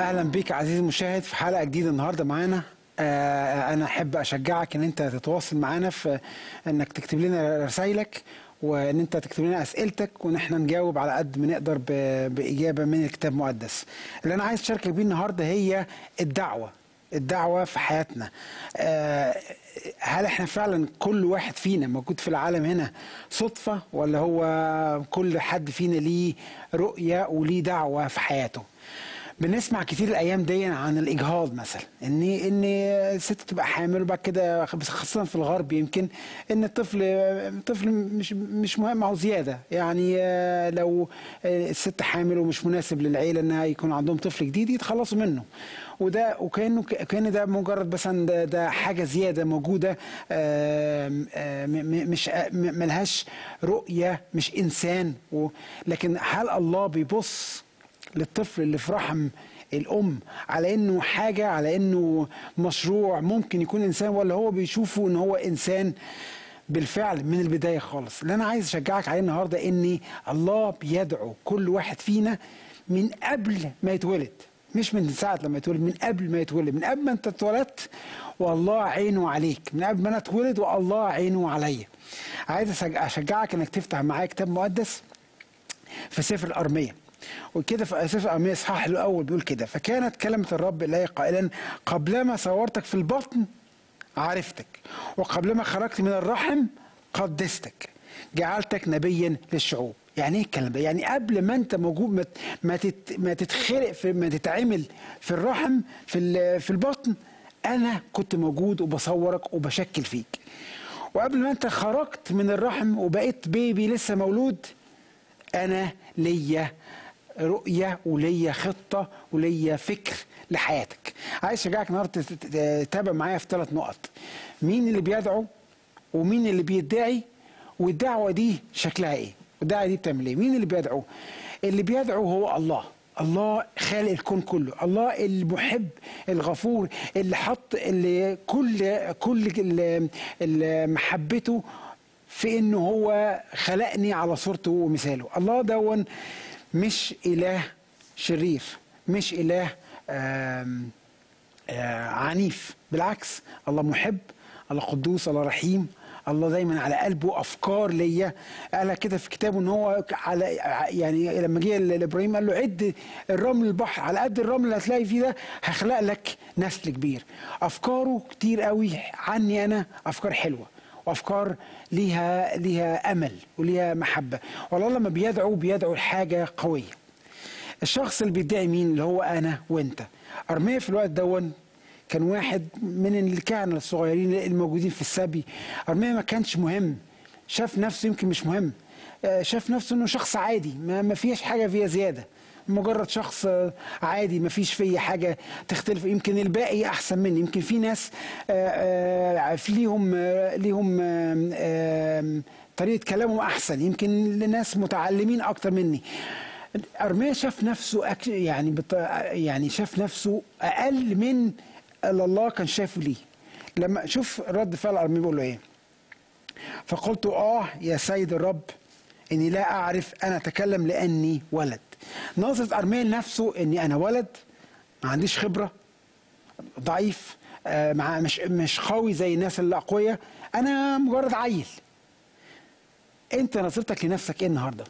أهلا بيك عزيزي المشاهد في حلقة جديدة النهارده معانا. آه أنا أحب أشجعك إن أنت تتواصل معانا في إنك تكتب لنا رسائلك وإن أنت تكتب لنا أسئلتك وإن إحنا نجاوب على قد ما نقدر بإجابة من الكتاب المقدس. اللي أنا عايز اشاركك بيه النهارده هي الدعوة الدعوة في حياتنا. آه هل إحنا فعلا كل واحد فينا موجود في العالم هنا صدفة ولا هو كل حد فينا ليه رؤية وليه دعوة في حياته؟ بنسمع كتير الأيام دي عن الإجهاض مثلا إن إن الست تبقى حامل وبعد كده خاصة في الغرب يمكن إن الطفل الطفل مش مش مهم أو زيادة. يعني لو الست حامل ومش مناسب للعيلة إنها يكون عندهم طفل جديد يتخلصوا منه. وده وكأنه كأن ده مجرد مثلا ده, ده حاجة زيادة موجودة مش ملهاش رؤية مش إنسان. لكن هل الله بيبص للطفل اللي في رحم الأم على إنه حاجة على إنه مشروع ممكن يكون إنسان ولا هو بيشوفه إن هو إنسان بالفعل من البداية خالص. اللي أنا عايز أشجعك عليه النهارده ان الله بيدعو كل واحد فينا من قبل ما يتولد. مش من ساعة لما يتولد من قبل ما يتولد. من قبل ما أنت اتولدت والله عينه عليك. من قبل ما أنا اتولد والله عينه عليا. عايز أشجعك إنك تفتح معايا كتاب مقدس في سفر الأرمية. وكده في الأرمية إصحاح الأول بيقول كده فكانت كلمة الرب إلي قائلا قبلما صورتك في البطن عرفتك وقبلما خرجت من الرحم قدستك جعلتك نبيا للشعوب يعني إيه الكلام ده؟ يعني قبل ما أنت موجود ما ما, تت ما تتخلق في ما تتعمل في الرحم في في البطن أنا كنت موجود وبصورك وبشكل فيك. وقبل ما أنت خرجت من الرحم وبقيت بيبي لسه مولود أنا ليا رؤية وليا خطة وليا فكر لحياتك. عايز أشجعك النهارده تت- تت- تتابع معايا في ثلاث نقط. مين اللي بيدعو ومين اللي بيدعي والدعوة دي شكلها إيه؟ والدعوة دي بتعمل إيه؟ مين اللي بيدعو؟ اللي بيدعو هو الله. الله خالق الكون كله. الله المحب الغفور اللي حط اللي كل كل ال- ال- محبته في إنه هو خلقني على صورته ومثاله. الله دون مش إله شرير مش آم آه، عنيف. بالعكس الله محب الله قدوس الله رحيم الله دايما على قلبه أفكار ليا. قال كده في كتابه إن هو على يعني لما جه لإبراهيم قال له عد الرمل البحر على قد الرمل اللي هتلاقي فيه ده هخلق لك نسل كبير. أفكاره كتير قوي عني أنا أفكار حلوة. وأفكار ليها ليها أمل وليها محبة. والله لما بيدعو بيدعو لحاجة قوية. الشخص اللي بيدعي مين؟ اللي هو أنا وأنت. أرميا في الوقت دون كان واحد من الكهنة الصغيرين الموجودين في السبي. أرميا ما كانش مهم. شاف نفسه يمكن مش مهم. آه، شاف نفسه إنه شخص عادي. ما فيش حاجة فيها زيادة. مجرد شخص آه، عادي ما فيش فيه حاجة تختلف. يمكن الباقي أحسن مني. يمكن في ناس آه، آه، ليهم ليهم طريقة كلامهم أحسن. يمكن لناس متعلمين أكتر مني. أرميا شاف نفسه. يعني بط... يعني شاف نفسه أقل من اللي الله كان شايفه ليه. لما شوف رد فعل أرميا بيقول له إيه؟ فقلت آه يا سيد الرب إني لا أعرف أنا أتكلم لأني ولد. نظره ارميا لنفسه إني أنا ولد ما عنديش خبرة ضعيف آه، مع مش مش قوي زي الناس الأقوياء. أنا مجرد عيل. أنت نظرتك لنفسك إيه النهارده؟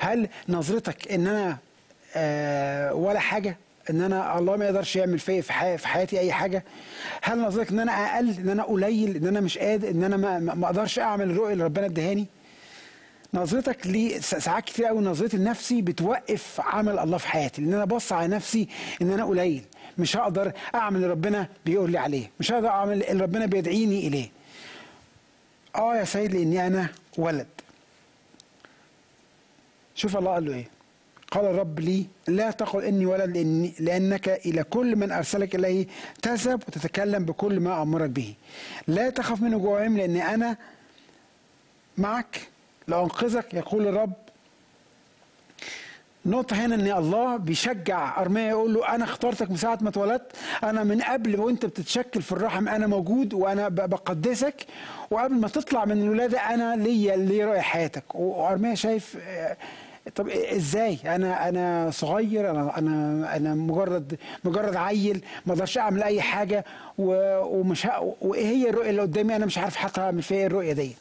هل نظرتك إن أنا آه ولا حاجة؟ إن أنا الله ما يقدرش يعمل في في, حي في حياتي أي حاجة؟ هل نظرتك إن أنا أقل إن أنا قليل إن أنا مش قادر إن أنا ما ما أقدرش أعمل الرؤية اللي ربنا ادهاني؟ نظرتك لي ساعات كتير قوي نظرتي لنفسي بتوقف عمل الله في حياتي لأن أنا بص على نفسي إن أنا قليل مش هقدر أعمل اللي ربنا بيقول لي عليه مش هقدر أعمل اللي ربنا بيدعيني إليه. آه يا سيد لأني أنا ولد. شوف الله قال له إيه؟ قال الرب لي لا تقل إني ولد لأني لأنك إلى كل من أرسلك إليه تذهب وتتكلم بكل ما أمرك به. لا تخف من جوعهم لاني أنا معك لأنقذك يقول الرب. نقطة هنا إن الله بيشجع أرميا يقول له أنا اخترتك من ساعة ما اتولدت أنا من قبل وأنت بتتشكل في الرحم أنا موجود وأنا بقدسك وقبل ما تطلع من الولادة أنا ليا اللي رأي حياتك؟ وأرميا شايف آه، طب إزاي؟ أنا أنا صغير أنا أنا أنا مجرد مجرد عيل ما أقدرش أعمل أي حاجة ومش وإيه هي الرؤية اللي قدامي؟ أنا مش عارف اعمل فيها إيه الرؤيه دي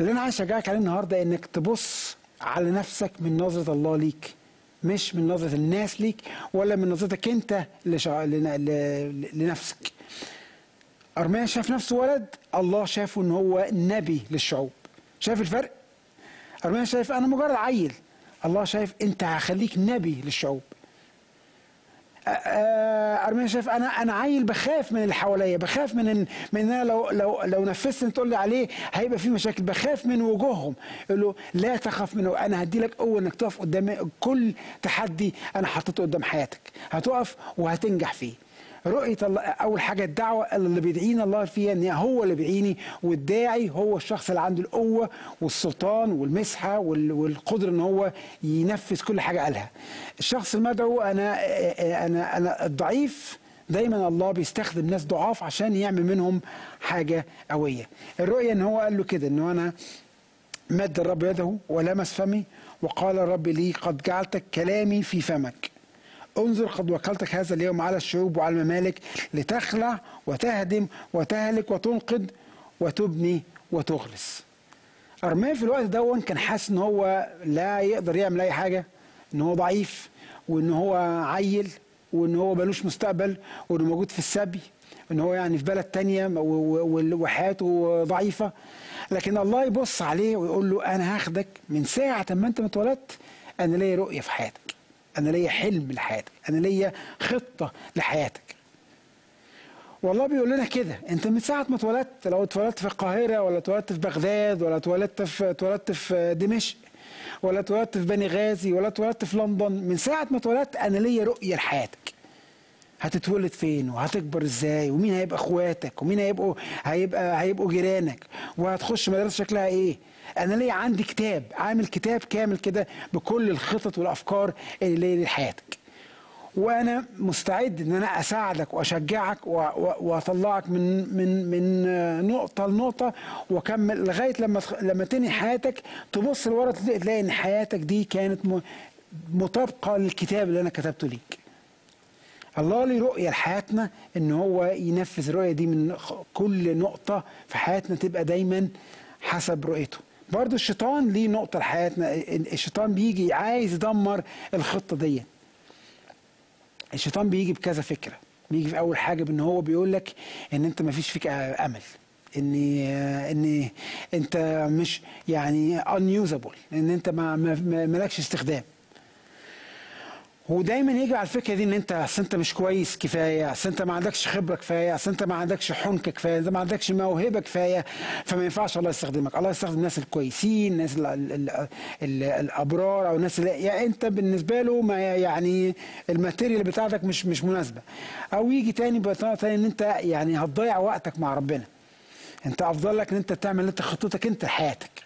اللي أنا عايز أشجعك عليه النهارده إنك تبص على نفسك من نظرة الله ليك مش من نظرة الناس ليك ولا من نظرتك أنت لشع... ل... لنفسك. أرميا شاف نفسه ولد الله شافه إن هو نبي للشعوب. شايف الفرق؟ أرميا شايف أنا مجرد عيل الله شايف أنت هخليك نبي للشعوب. ارميا شايف أنا أنا عيل بخاف من اللي حواليا بخاف من إن من إن أنا لو لو لو نفذت اللي تقول لي عليه هيبقى في مشاكل بخاف من وجوههم. يقول له لا تخف منه أنا هدي لك قوة إنك تقف قدام كل تحدي أنا حطيته قدام حياتك. هتقف وهتنجح فيه. رؤية الله أول حاجة الدعوة اللي بيدعينا الله فيها إن هو اللي بيدعيني والداعي هو الشخص اللي عنده القوة والسلطان والمسحة وال- والقدرة إن هو ينفذ كل حاجة قالها. الشخص المدعو أنا أنا أنا الضعيف دايما الله بيستخدم ناس ضعاف عشان يعمل منهم حاجة قوية. الرؤية إن هو قال له كده إنه أنا مد الرب يده ولمس فمي وقال الرب لي قد جعلتك كلامي في فمك انظر قد وكلتك هذا اليوم على الشعوب وعلى الممالك لتخلع وتهدم وتهلك وتنقذ وتبني وتغرس. ارميا في الوقت ده كان حاسس إن هو لا يقدر يعمل أي حاجة إن هو ضعيف وإن هو عيل وإن هو ملوش مستقبل وإنه موجود في السبي إن هو يعني في بلد تانية وحياته ضعيفة. لكن الله يبص عليه ويقول له أنا هاخدك من ساعة ما أنت ما اتولدت أنا ليا رؤية في حياتك. أنا ليا حلم لحياتك أنا ليا خطة لحياتك. والله بيقول لنا كده أنت من ساعة ما اتولدت لو اتولدت في القاهرة ولا اتولدت في بغداد ولا اتولدت في اتولدت في دمشق ولا اتولدت في بني غازي ولا اتولدت في لندن من ساعة ما اتولدت أنا ليا رؤية لحياتك. هتتولد فين وهتكبر إزاي ومين هيبقى إخواتك ومين هيبقوا هيبقى هيبقوا جيرانك وهتخش مدرسة شكلها إيه؟ أنا ليا عندي كتاب عامل كتاب كامل كده بكل الخطط والأفكار اللي ليا لحياتك وأنا مستعد إن أنا أساعدك وأشجعك وأطلعك من من من نقطة لنقطة وأكمل لغاية لما لما تنهي حياتك تبص لورا تلاقي إن حياتك دي كانت مطابقة للكتاب اللي أنا كتبته ليك. الله ليه رؤية لحياتنا إن هو ينفذ الرؤية دي من كل نقطة في حياتنا تبقى دايما حسب رؤيته. برضه الشيطان ليه نقطة لحياتنا الشيطان بيجي عايز يدمر الخطة ديت. الشيطان بيجي بكذا فكرة. بيجي في أول حاجة بإن هو بيقول لك إن أنت ما فيش فيك أمل. إن إن أنت مش يعني unusable. إن أنت ما- مالكش استخدام. ودايما يجي على الفكرة دي إن أنت أصل أنت مش كويس كفاية أصل أنت ما عندكش خبرة كفاية أصل أنت ما عندكش حنكه كفاية أنت ما عندكش موهبة كفاية فما ينفعش الله يستخدمك. الله يستخدم الناس الكويسين الناس ال ال ال ال الأبرار أو الناس اللي يعني أنت بالنسبة له ما يعني الماتيريال بتاعتك مش مش مناسبة. أو يجي تاني بطريقه تاني إن أنت يعني هتضيع وقتك مع ربنا. أنت أفضل لك إن أنت تعمل أنت خطتك أنت لحياتك.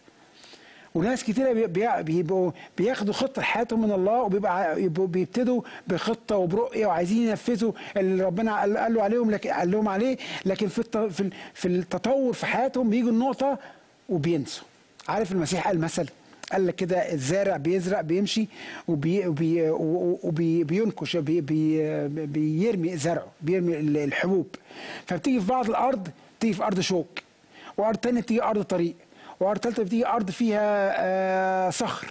وناس كتيرة بي- بي- بيبقوا بياخدوا خطة حياتهم من الله وبيبقى يبقوا بيبتدوا بخطة وبرؤية وعايزين ينفذوا اللي ربنا قال له عليهم لكن قال لهم عليه. لكن في في ال- في التطور في حياتهم بيجوا النقطة وبينسوا. عارف المسيح قال مثل قال لك كده الزارع بيزرع بيمشي وبي وبي وبي بي بي بيرمي زرعه بيرمي ال- الحبوب. فبتيجي في بعض الأرض تيجي في أرض شوك وأرض تانية بتيجي أرض طريق. وارض تالتة بتيجي أرض فيها آه، صخر.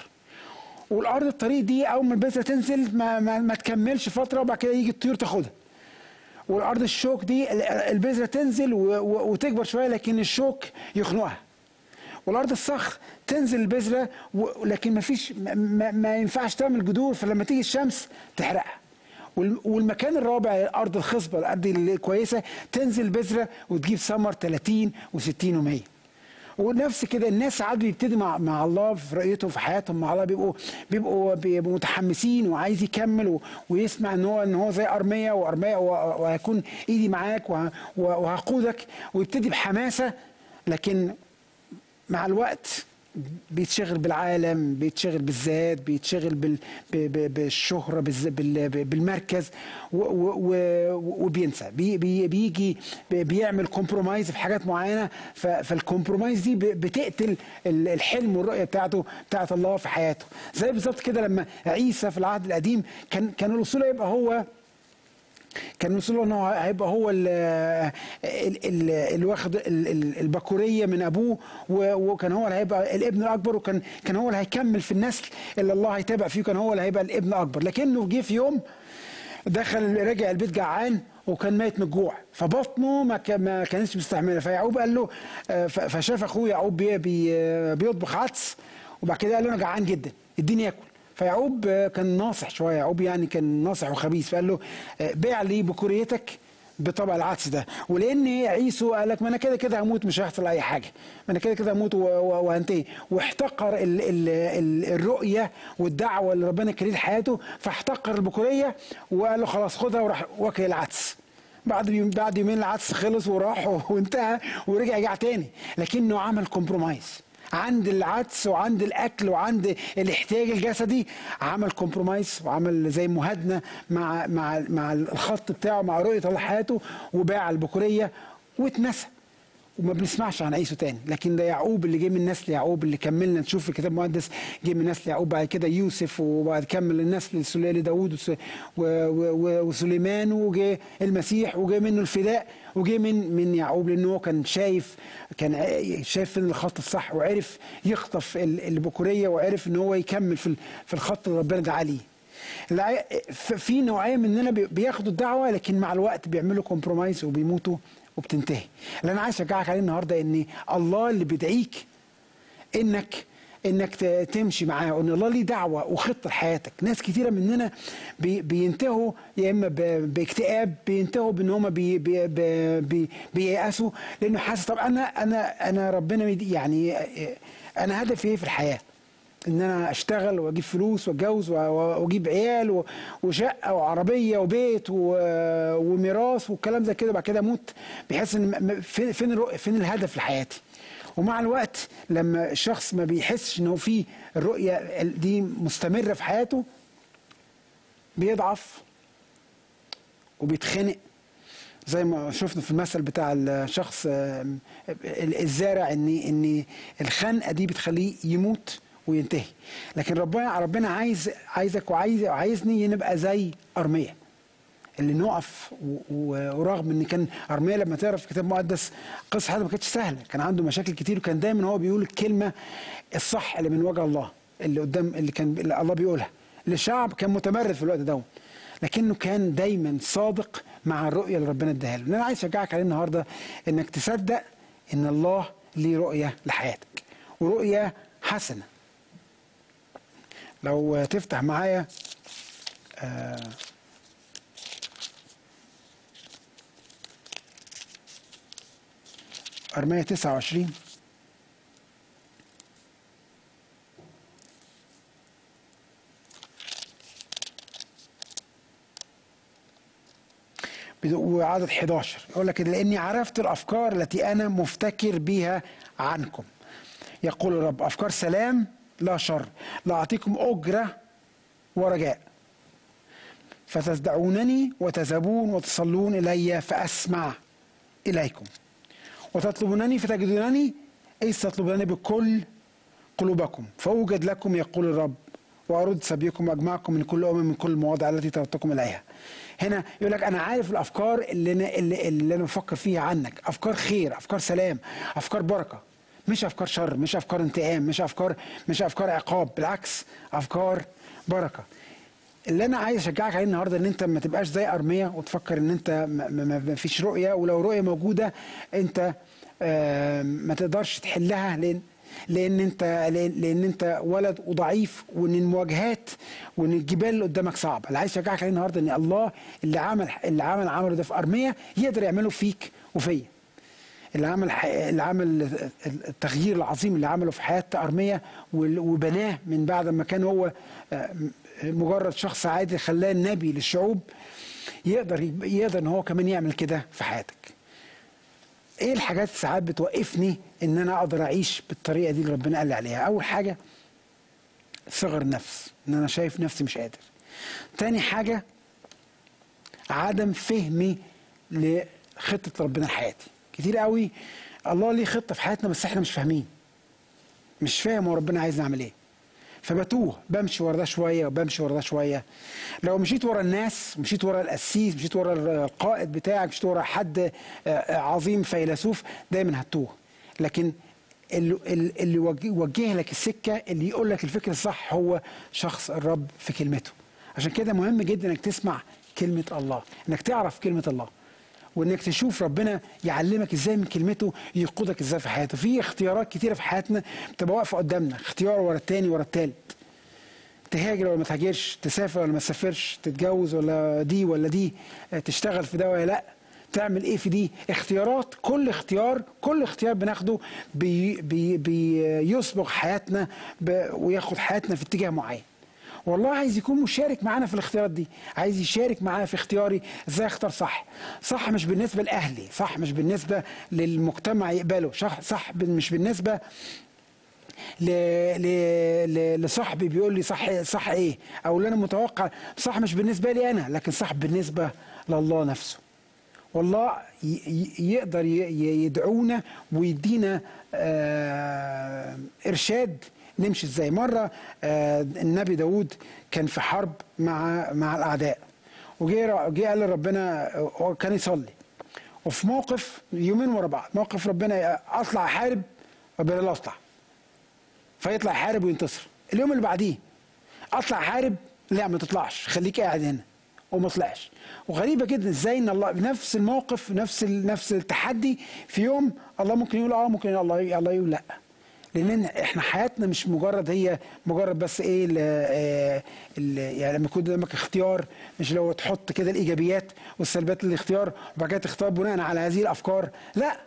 والأرض الطريق دي أول ما البذره تنزل ما, ما, ما تكملش فترة وبعد كده يجي الطيور تاخدها. والأرض الشوك دي ال- البذره تنزل وتكبر شوية لكن الشوك يخنقها. والأرض الصخر تنزل البذره لكن ما فيش ما, ما, ينفعش تعمل جذور فلما تيجي الشمس تحرقها. وال- والمكان الرابع الأرض الخصبة الأرض الكويسة تنزل بذره وتجيب ثمر 30 و60 و100 ونفس كده الناس ساعات بيبتدي مع مع الله في رؤيتهم في حياتهم مع الله بيبقوا بيبقوا بيبقوا متحمسين وعايز يكمل ويسمع إن هو إن هو زي أرمية وأرمية وهيكون إيدي معاك وه- وهقودك ويبتدي بحماسة لكن مع الوقت بيتشغل بالعالم بيتشغل بالذات بيتشغل بال... بالشهرة. بال... بالمركز و... و... وبينسى بي... بي... بيجي بيعمل compromise في حاجات معينة. فال compromise دي بتقتل الحلم والرؤية بتاعته بتاعت الله في حياته زي بالظبط كده لما عيسو في العهد القديم كان كان الوصول يبقى هو كان وصلوا انه هيبقى هو اللي واخد البكورية من أبوه وكان هو اللي هيبقى الابن الأكبر وكان كان هو اللي هيكمل في النسل اللي الله هيتابع فيه كان هو اللي هيبقى الابن الأكبر. لكنه جه في يوم دخل رجع البيت جعان وكان ميت من الجوع. فبطنه ما ما كانتش مستحملة. فيعقوب قال له فشاف أخوه يعقوب بي بي بيطبخ عدس وبعد كده قال له أنا جعان جدا اديني آكل. فيعقوب كان ناصح شوية. يعقوب يعني كان ناصح وخبيث فقال له بيع لي بكوريتك بطبع العدس ده. ولأن عيسو قال لك ما أنا كده كده هموت مش هيحصل أي حاجة. ما أنا كده كده هموت وهنتهي. واحتقر ال ال ال الرؤية والدعوة اللي ربنا كريم حياته. فاحتقر البكورية وقال له خلاص خدها وراح واكل العدس. بعد بعد يومين العدس خلص وراح وانتهى ورجع جاع تاني. لكنه عمل compromise عند العدس وعند الأكل وعند الاحتياج الجسدي عمل compromise وعمل زي مهادنة مع مع مع الخط بتاعه مع رؤية الله حياته وباع البكورية واتنسى. وما بنسمعش عن عيسو تاني لكن ده يعقوب اللي جه من نسل يعقوب اللي كملنا نشوف في الكتاب المقدس جه من نسل يعقوب بعد كده يوسف وبعد كمل النسل السلالي داوود وسليمان وجه المسيح وجه منه الفداء وجه من من يعقوب لأنه هو كان شايف كان شايف الخط الصح وعرف يخطف البكورية وعرف إن هو يكمل في في الخط اللي ربنا دعا ليه. في نوعية مننا بياخدوا الدعوة لكن مع الوقت بيعملوا compromise وبيموتوا وبتنتهي. اللي أنا عايز أشجعك عليه النهارده إن الله اللي بيدعيك انك إنك تمشي معاه وإن الله ليه دعوة وخطة لحياتك. ناس كتيرة مننا بي بينتهوا يا إما باكتئاب بينتهوا بإن هم بي بي بي بييأسوا لأنه حاسس طب أنا أنا أنا ربنا يعني أنا هدفي إيه في الحياة؟ إن أنا أشتغل وأجيب فلوس وأتجوز وأجيب عيال وشقة وعربية وبيت وميراث والكلام زي كده بعد كده أموت. بيحس إن فين فين فين الهدف لحياتي؟ ومع الوقت لما الشخص ما بيحسش إن هو في الرؤية دي مستمرة في حياته بيضعف وبيتخنق. زي ما شفنا في المثل بتاع الشخص الزارع ان إن الخنقة دي بتخليه يموت. وينتهي. لكن ربنا ربنا عايز عايزك وعايز عايزني نبقى زي ارميه اللي نقف ورغم إن كان ارميه لما تقرا في الكتاب المقدس قصة حياته ما كانتش سهلة. كان عنده مشاكل كتير وكان دايما هو بيقول الكلمة الصح اللي من وجه الله اللي قدام اللي كان اللي الله بيقولها. للشعب كان متمرد في الوقت ده لكنه كان دايما صادق مع الرؤية اللي ربنا اداها له. أنا عايز أشجعك عليه النهارده إنك تصدق إن الله ليه رؤية لحياتك. ورؤية حسنة. لو تفتح معايا آه أرمية 29 وعدد 11 يقول لك لأني عرفت الأفكار التي أنا مفتكر بها عنكم. يقول الرب أفكار سلام لا شر لا أعطيكم أجرة ورجاء. فتدعونني وتذهبون وتصلون إلي فأسمع إليكم. وتطلبونني فتجدونني إذ تطلبونني بكل قلوبكم. فأوجد لكم يقول الرب وأرد سبيكم وأجمعكم من كل أمم من كل المواضع التي تردتكم إليها. هنا يقول لك أنا عارف الأفكار اللي أنا, اللي, اللي أنا بفكر فيها عنك. أفكار خير أفكار سلام أفكار بركة. مش أفكار شر مش أفكار انتقام مش أفكار مش أفكار عقاب بالعكس أفكار بركة. اللي أنا عايز أشجعك عليه النهارده إن أنت ما تبقاش زي أرمية وتفكر إن أنت ما فيش رؤية ولو رؤية موجودة أنت ما تقدرش تحلها لأن لأن أنت لأن أنت ولد وضعيف وإن المواجهات وإن الجبال اللي قدامك صعبة. اللي عايز اشجعك عليه النهارده إن الله اللي عمل اللي عمل عمله ده في أرمية يقدر يعمله فيك وفيا. اللي عمل اللي عمل التغيير العظيم اللي عمله في حياة أرمية وبناه من بعد ما كان هو مجرد شخص عادي خلاه النبي للشعوب يقدر يقدر إن هو كمان يعمل كده في حياتك. إيه الحاجات ساعات بتوقفني إن أنا أقدر أعيش بالطريقة دي اللي ربنا قال لي عليها؟ أول حاجة صغر نفس إن أنا شايف نفسي مش قادر. تاني حاجة عدم فهمي لخطة ربنا لحياتي. كتير قوي. الله ليه خطة في حياتنا بس إحنا مش فاهمين. مش فاهم هو ربنا عايز نعمل إيه. فبتوه. بمشي ورا ده شوية وبمشي ورا ده شوية. لو مشيت ورا الناس مشيت ورا القسيس مشيت ورا القائد بتاعك مشيت ورا حد عظيم فيلسوف دايما هتوه. لكن اللي, اللي يوجه لك السكة اللي يقول لك الفكر الصح هو شخص الرب في كلمته. عشان كده مهم جدا إنك تسمع كلمة الله. إنك تعرف كلمة الله. وإنك تشوف ربنا يعلمك إزاي من كلمته يقودك إزاي في حياته في اختيارات كتيرة في حياتنا بتبقى واقفة قدامنا. اختيار ورا التاني ورا التالت. تهاجر ولا ما تهاجرش تسافر ولا ما تسافرش تتجوز ولا دي ولا دي تشتغل في ده ولا لأ تعمل إيه في دي. اختيارات كل اختيار كل اختيار بناخده بي بي بيسبق حياتنا وياخد حياتنا في اتجاه معين. والله عايز يكون مشارك معانا في الاختيارات دي. عايز يشارك معانا في اختياري. إزاي اختار صح؟ صح مش بالنسبة لأهلي. صح مش بالنسبة للمجتمع يقبله. صح, صح مش بالنسبة ل... ل... لصاحبي بيقول لي صح صح إيه؟ أو اللي أنا متوقع. صح مش بالنسبة لي أنا لكن صح بالنسبة لله نفسه. والله. يقدر. يدعونا ويدينا آه... إرشاد نمشي إزاي. مرة آه النبي داود كان في حرب مع مع الأعداء وجه جه قال لربنا هو كان يصلي. وفي موقف يومين ورا بعض موقف ربنا أطلع احارب ربنا لا اطلع فيطلع يحارب وينتصر. اليوم اللي بعديه أطلع احارب لا ما تطلعش. خليك قاعد هنا وما طلعش وغريبة جدا إزاي إن الله بنفس الموقف نفس نفس التحدي في يوم الله ممكن يقول آه ممكن الله الله يقول لا. لأن إحنا حياتنا مش مجرد هي مجرد بس إيه ال ال يعني لما يكون قدامك اختيار مش لو تحط كده الإيجابيات والسلبيات للاختيار وبعد كده تختار بناء على هذه الأفكار. لا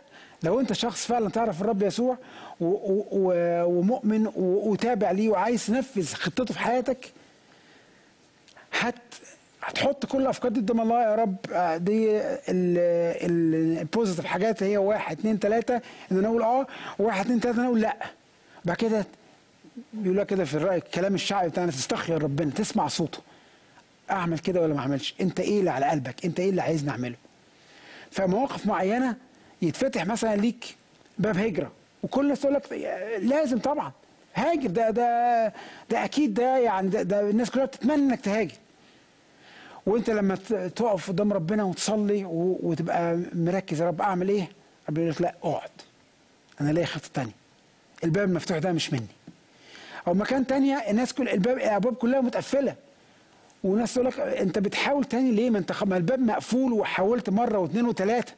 لو أنت شخص فعلا تعرف الرب يسوع ومؤمن وتابع ليه وعايز تنفذ خطته في حياتك هت هتحط كل الافكار دي قدام الله يا رب. دي البوزيتيف حاجات هي واحد اتنين تلاتة. إن أنا أقول آه وواحد اتنين تلاتة أنا أقول لأ. بعد كده بيقول لك كده في الرأي الكلام الشعبي بتاعنا تستخير ربنا تسمع صوته. أعمل كده ولا ما أعملش؟ أنت إيه اللي على قلبك؟ أنت إيه اللي عايز نعمله فمواقف معينة يتفتح مثلا ليك باب هجرة. وكل الناس تقول لك لازم طبعا. هاجر ده ده ده أكيد ده يعني ده, ده الناس كلها بتتمنى إنك تهاجر. وانت لما تقف قدام ربنا وتصلي وتبقى مركز يا رب أعمل إيه؟ رب يقول لك لا أقعد أنا ليا خطة تانية الباب المفتوح ده مش مني أو مكان تانية الناس كل الباب الأبواب كلها متقفلة وناس تقول لك أنت بتحاول تاني ليه؟ ما أنت ما الباب مقفول وحاولت مرة واثنين وثلاثة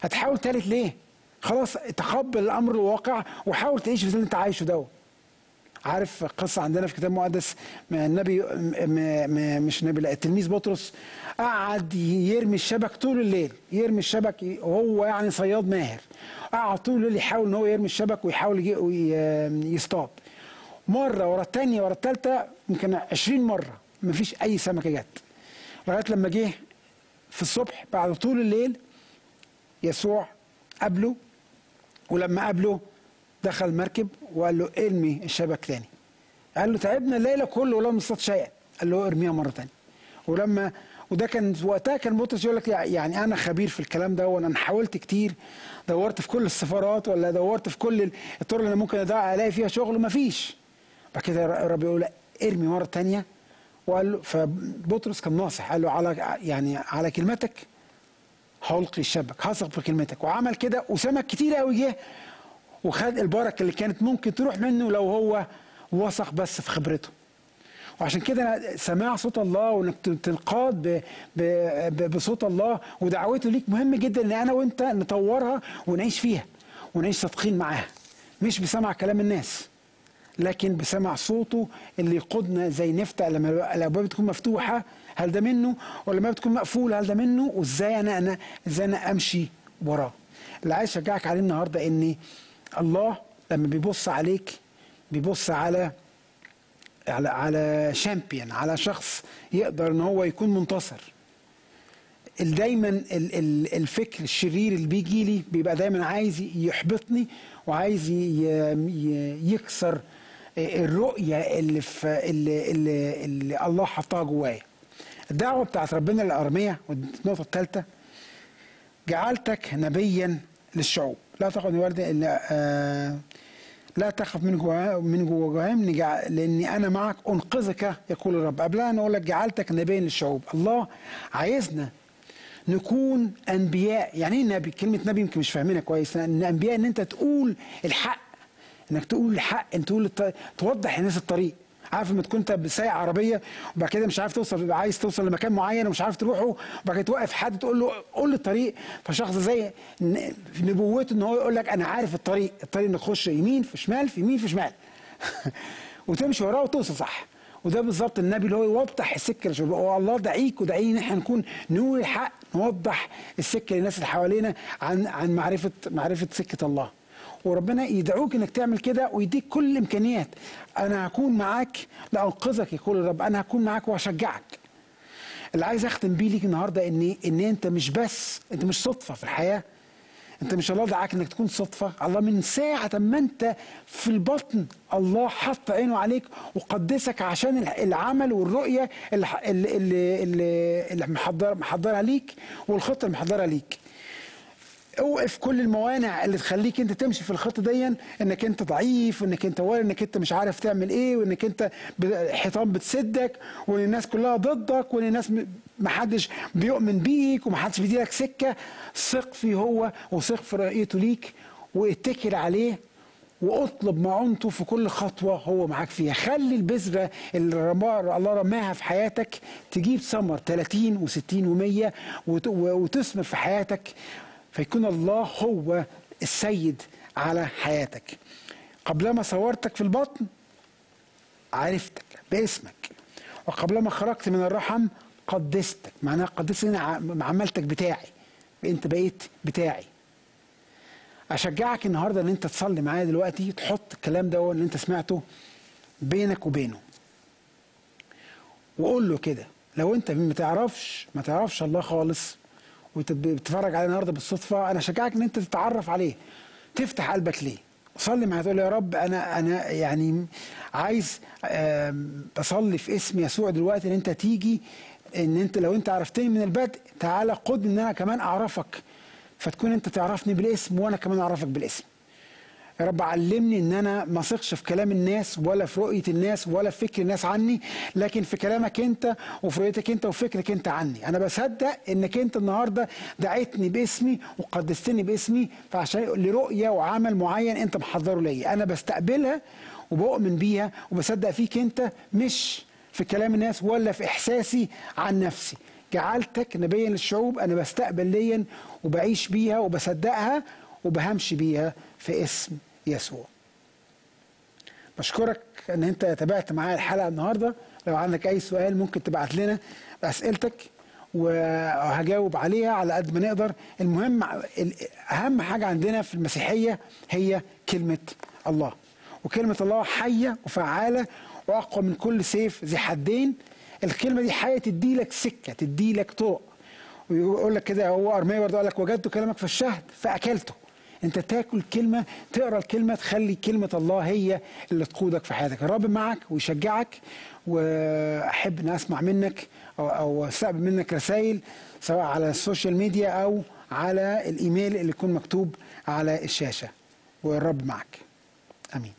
هتحاول تالت ليه؟ خلاص تقبل الأمر الواقع وحاول تعيش في اللي أنت عايشه دوت عارف قصة عندنا في كتاب مقدس النبي مش النبي لا التلميذ بطرس قعد يرمي الشبك طول الليل يرمي الشبك وهو يعني صياد ماهر قعد طول الليل يحاول إن هو يرمي الشبك ويحاول يصطاد. مرة ورا الثانية ورا الثالثة يمكن 20 مرة مفيش أي سمكة جت. لغاية لما جه في الصبح بعد طول الليل يسوع قابله ولما قابله دخل المركب وقال له ارمي الشبك تاني. قال له تعبنا الليلة كله ولم نصطاد شيئا. قال له ارميها مرة تانية. ولما وده كان وقتها كان بطرس يقول لك يعني أنا خبير في الكلام ده وأنا حاولت كتير. دورت في كل السفارات ولا دورت في كل الطرق اللي ممكن ألاقي فيها شغل؟ مفيش. بعد كده الرب يقول ارمي مرة تانية. وقال له فبطرس كان ناصح. قال له على يعني على كلمتك هلقي الشبك. هثق في كلمتك. وعمل كده وسمك كتير قوي جه. وخد البركة اللي كانت ممكن تروح منه لو هو وثق بس في خبرته. وعشان كده سماع صوت الله وإنك تنقاد بصوت الله ودعوته ليك مهم جدا إن أنا وأنت نطورها ونعيش فيها ونعيش صادقين معاها مش بسمع كلام الناس لكن بسمع صوته اللي يقودنا زي نفتح لما الأبواب تكون مفتوحة هل ده منه؟ ولا ما بتكون مقفولة هل ده منه؟ وإزاي أنا أنا إزاي أنا أمشي وراه؟ اللي عايز أشجعك عليه النهارده ان الله لما بيبص عليك بيبص على على على شامبيون على شخص يقدر إن هو يكون منتصر. دايما ال- ال- الفكر الشرير اللي بيجي لي بيبقى دايما عايز يحبطني وعايز يكسر الرؤية اللي في اللي, اللي الله حطها جوايا. الدعوة بتاعت ربنا للارميه والنقطة الثالثه جعلتك نبيا للشعوب. لا تخف من ورد إلا آه لا تخف من جوا من نجع- لأني أنا معك أنقذك يقول الرب. قبلها أنا أقول لك جعلتك نبيا للشعوب. الله عايزنا نكون أنبياء. يعني إيه نبي؟ كلمة نبي يمكن مش فاهمينها كويس. إن أنبياء إن أنت تقول الحق. إنك تقول الحق انت تقول. توضح للناس الطريق. عارف لما تكون انت سايق عربية وبعد كده مش عارف توصل عايز توصل لمكان معين ومش عارف تروحه وبعد كده توقف حد تقول له قول لي الطريق. فشخص زي نبوته ان هو يقول لك أنا عارف الطريق الطريق إنك تخش يمين في شمال في يمين في شمال. وتمشي وراه وتوصل صح. وده بالظبط النبي اللي هو يوضح السكة للشباب. هو الله دعيك ودعيني إن إحنا نكون نقول الحق نوضح السكة للناس اللي حوالينا عن عن معرفة معرفة سكة الله. وربنا يدعوك إنك تعمل كده ويديك كل الإمكانيات. أنا هكون معاك لأنقذك يقول الرب. أنا هكون معاك واشجعك اللي عايز أختم بيه ليك النهارده إن إن أنت مش بس أنت مش صدفة في الحياة. أنت مش الله دعاك إنك تكون صدفة. الله من ساعة ما أنت في البطن الله حط عينه عليك وقدسك عشان الع- العمل والرؤية اللي, اللي, اللي محضر محضرها ليك والخطة اللي محضرها ليك. أوقف كل الموانع اللي تخليك أنت تمشي في الخطة دي إنك أنت ضعيف وإنك أنت ولا إنك أنت مش عارف تعمل إيه وإنك أنت حيطان بتسدك وإن الناس كلها ضدك وإن الناس محدش بيؤمن بيك ومحدش بيديلك سكة. ثق فيه هو وثق في رؤيته ليك واتكل عليه واطلب معونته في كل خطوة هو معاك فيها. خلي البذرة اللي رماها الله رماها في حياتك تجيب ثمر 30 و60 و100 وتثمر في حياتك. فيكون الله هو السيد على حياتك. قبلما صورتك في البطن عرفتك باسمك. وقبلما خرجت من الرحم قدستك. معناها قدست هنا ع- عملتك بتاعي. أنت بقيت بتاعي. أشجعك النهارده إن أنت تصلي معايا دلوقتي تحط الكلام ده اللي أنت سمعته بينك وبينه. وقول له كده لو أنت ما تعرفش ما تعرفش الله خالص وبتتفرج عليه النهارده بالصدفة أنا أشجعك إن أنت تتعرف عليه. تفتح قلبك ليه؟ صلي معايا تقول يا رب أنا أنا يعني عايز أصلي في اسم يسوع دلوقتي إن أنت تيجي إن أنت لو أنت عرفتني من البدء تعالى قد إن أنا كمان أعرفك. فتكون أنت تعرفني بالاسم وأنا كمان أعرفك بالاسم. يا رب علمني إن أنا ما أثقش في كلام الناس ولا في رؤية الناس ولا في فكر الناس عني لكن في كلامك أنت وفي رؤيتك أنت وفكرك أنت عني. أنا بصدق إنك أنت النهارده دعيتني باسمي وقدستني باسمي فعشان لرؤية وعمل معين أنت محضره ليا. أنا بستقبلها وبؤمن بيها وبصدق فيك أنت مش في كلام الناس ولا في إحساسي عن نفسي. جعلتك نبيا للشعوب أنا بستقبل ليا وبعيش بيها وبصدقها وبهمشي بيها. في اسم يسوع. بشكرك إن أنت تابعت معايا الحلقة النهارده. لو عندك أي سؤال ممكن تبعت لنا أسئلتك وهجاوب عليها على قد ما نقدر. المهم ال- أهم حاجة عندنا في المسيحية هي كلمة الله. وكلمة الله حية وفعالة وأقوى من كل سيف ذي حدين. الكلمة دي حيه تدي لك سكة تدي لك طرق ويقول لك كده هو ارميه برضه قال لك وجدت كلامك في الشهد فأكلته. انت تاكل كلمة تقرأ الكلمة تخلي كلمة الله هي اللي تقودك في حياتك. الرب معك ويشجعك وأحب إن أسمع منك أو أو أستقبل منك رسائل سواء على السوشيال ميديا أو على الإيميل اللي يكون مكتوب على الشاشة. والرب معك. آمين.